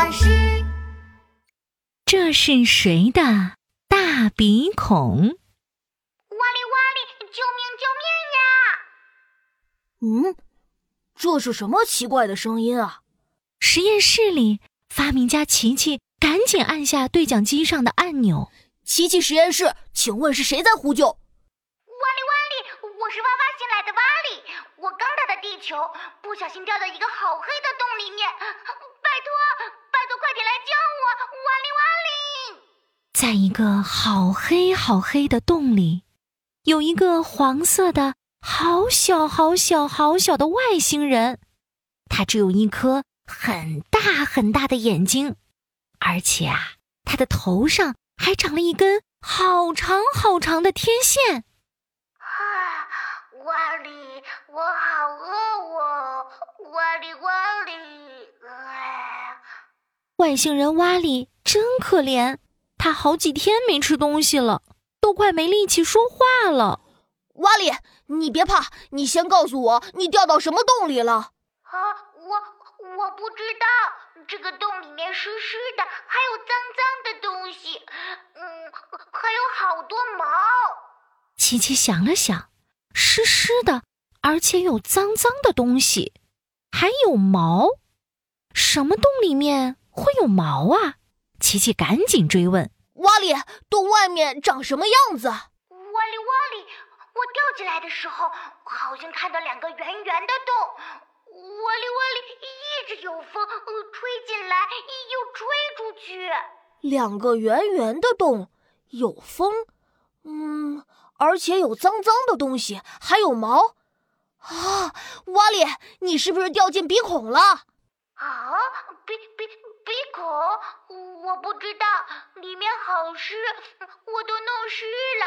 巴士。这是谁的大鼻孔？哇哩哇哩，救命救命呀！嗯，这是什么奇怪的声音啊？实验室里，发明家琪琪赶紧按下对讲机上的按钮。琪琪实验室，请问是谁在呼救？哇哩哇哩，我是哇哇新来的哇哩，我刚到的地球，不小心掉到一个好黑的洞里面，拜托，快点来救我！哇哩哇哩，在一个好黑好黑的洞里，有一个黄色的、好小好小好小的外星人，他只有一颗很大很大的眼睛，而且啊，他的头上。还长了一根好长好长的天线。啊，瓦里，我好饿哦！瓦里瓦里，外星人瓦里真可怜，他好几天没吃东西了，都快没力气说话了。瓦里，你别怕，你先告诉我，你掉到什么洞里了？啊，我我不知道。这个洞里面湿湿的，还有脏脏的东西，嗯，还有好多毛。琪琪想了想，湿湿的，而且有脏脏的东西，还有毛，什么洞里面会有毛啊？琪琪赶紧追问：“瓦里，洞外面长什么样子？”“瓦里瓦里，我掉进来的时候，好像看到两个圆圆的洞。”哇哩哇哩，一直有风吹进来，又吹出去。两个圆圆的洞，有风，嗯，而且有脏脏的东西，还有毛。啊，瓦里，你是不是掉进鼻孔了？啊，鼻鼻鼻孔？我不知道，里面好湿，我都弄湿了。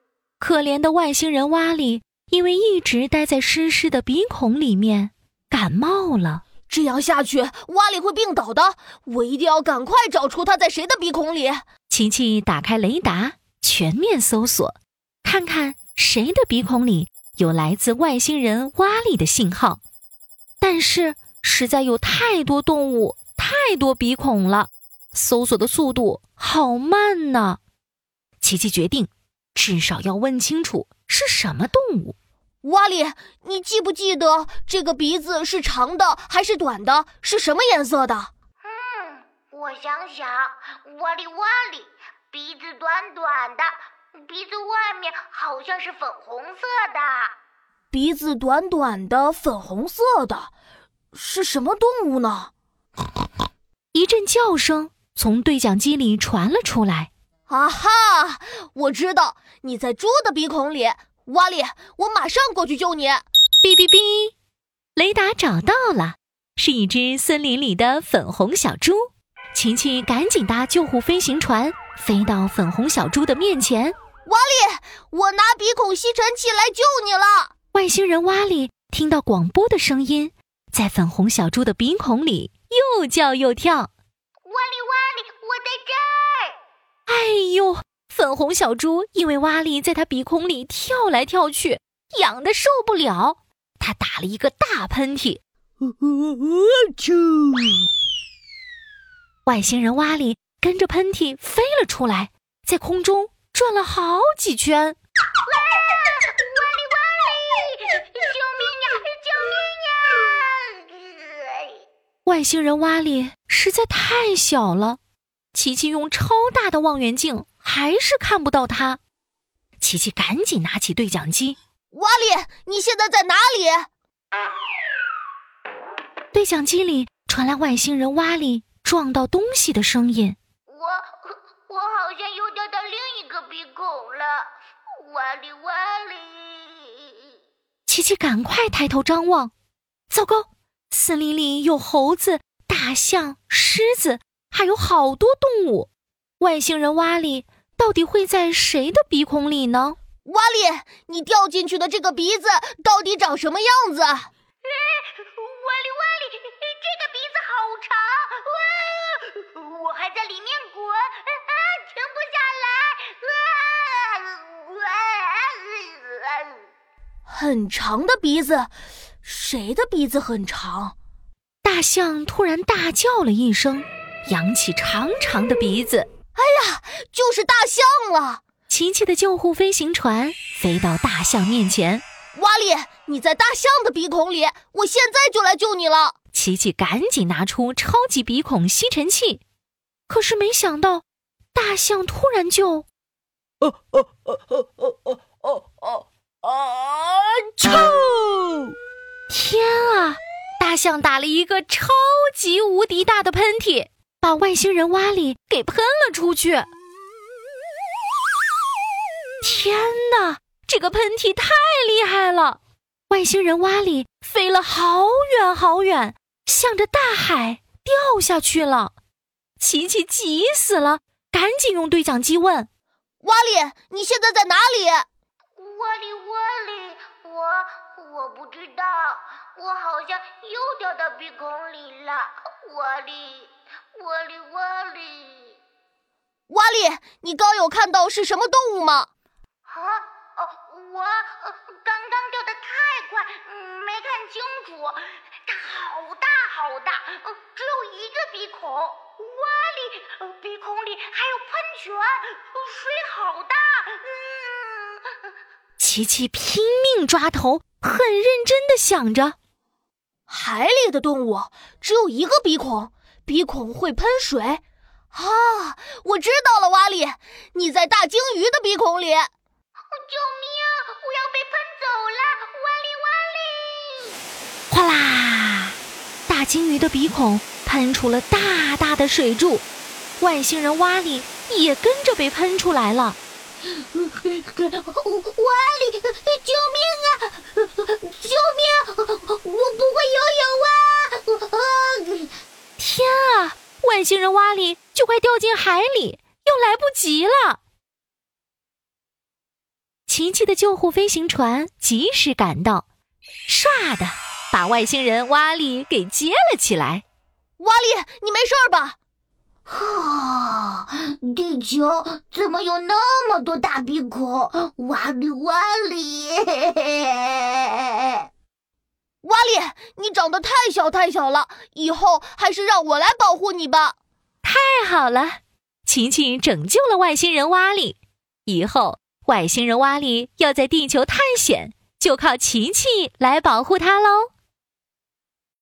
可怜的外星人瓦里。因为一直待在湿湿的鼻孔里面，感冒了。这样下去，瓦里会病倒的。我一定要赶快找出他在谁的鼻孔里。琪琪打开雷达，全面搜索，看看谁的鼻孔里有来自外星人瓦里的信号。但是实在有太多动物，太多鼻孔了，搜索的速度好慢呢。琪琪决定，至少要问清楚是什么动物。瓦里，你记不记得这个鼻子是长的还是短的？是什么颜色的？嗯，我想想，瓦里瓦里，鼻子短短的，鼻子外面好像是粉红色的。鼻子短短的，粉红色的，是什么动物呢？一阵叫声从对讲机里传了出来。啊哈，我知道你在猪的鼻孔里。瓦里，我马上过去救你！哔哔哔，雷达找到了，是一只森林里的粉红小猪。琪琪赶紧搭救护飞行船，飞到粉红小猪的面前。瓦里，我拿鼻孔吸尘器来救你了。外星人瓦里听到广播的声音，在粉红小猪的鼻孔里又叫又跳。瓦里瓦里，我在这儿！哎呦！粉红小猪因为瓦里在它鼻孔里跳来跳去，痒的受不了，它打了一个大喷嚏。外星人瓦里跟着喷嚏飞了出来，在空中转了好几圈。外星人瓦里实在太小了，琪琪用超大的望远镜。还是看不到他，琪琪赶紧拿起对讲机。瓦里，你现在在哪里？对讲机里传来外星人瓦里撞到东西的声音。我我好像又掉到另一个鼻孔了，瓦里瓦里。琪琪赶快抬头张望，糟糕，森林里有猴子、大象、狮子，还有好多动物。外星人瓦里。到底会在谁的鼻孔里呢？瓦里，你掉进去的这个鼻子到底长什么样子？瓦里瓦里，这个鼻子好长，哇！我还在里面滚，啊，停不下来，啊！很长的鼻子，谁的鼻子很长？大象突然大叫了一声，扬起长长的鼻子。哎呀，就是大象了！琪琪的救护飞行船飞到大象面前。瓦力，你在大象的鼻孔里，我现在就来救你了。琪琪赶紧拿出超级鼻孔吸尘器，可是没想到，大象突然就，哦哦哦哦哦哦哦哦啊！臭！天啊！大象打了一个超级无敌大的喷嚏，把外星人瓦里给喷了出去。天哪！这个喷嚏太厉害了，外星人瓦里飞了好远好远，向着大海掉下去了。琪琪急死了，赶紧用对讲机问：“瓦里，你现在在哪里？”“瓦里，瓦里，我我不知道，我好像又掉到鼻孔里了。”“瓦里，瓦里，瓦里，瓦里，你刚有看到是什么动物吗？”“啊。”哦，我刚刚掉的太快，没看清楚。它好大好大，只有一个鼻孔，哇里，鼻孔里还有喷泉，水好大。嗯，琪琪拼命抓头，很认真的想着，海里的动物只有一个鼻孔，鼻孔会喷水。啊，我知道了，瓦里，你在大鲸鱼的鼻孔里。救命！我要被喷走了！瓦里瓦里！哗啦！大鲸鱼的鼻孔喷出了大大的水柱，外星人瓦里也跟着被喷出来了。瓦里，救命啊！救命！我不会游泳啊！天啊！外星人瓦里就快掉进海里，要来不及了。琪琪的救护飞行船及时赶到，唰的把外星人瓦力给接了起来。瓦力，你没事吧？啊，地球怎么有那么多大鼻孔？瓦里，瓦力，瓦里，你长得太小太小了，以后还是让我来保护你吧。太好了，琪琪拯救了外星人瓦里，以后。外星人瓦里要在地球探险，就靠琪琪来保护他喽。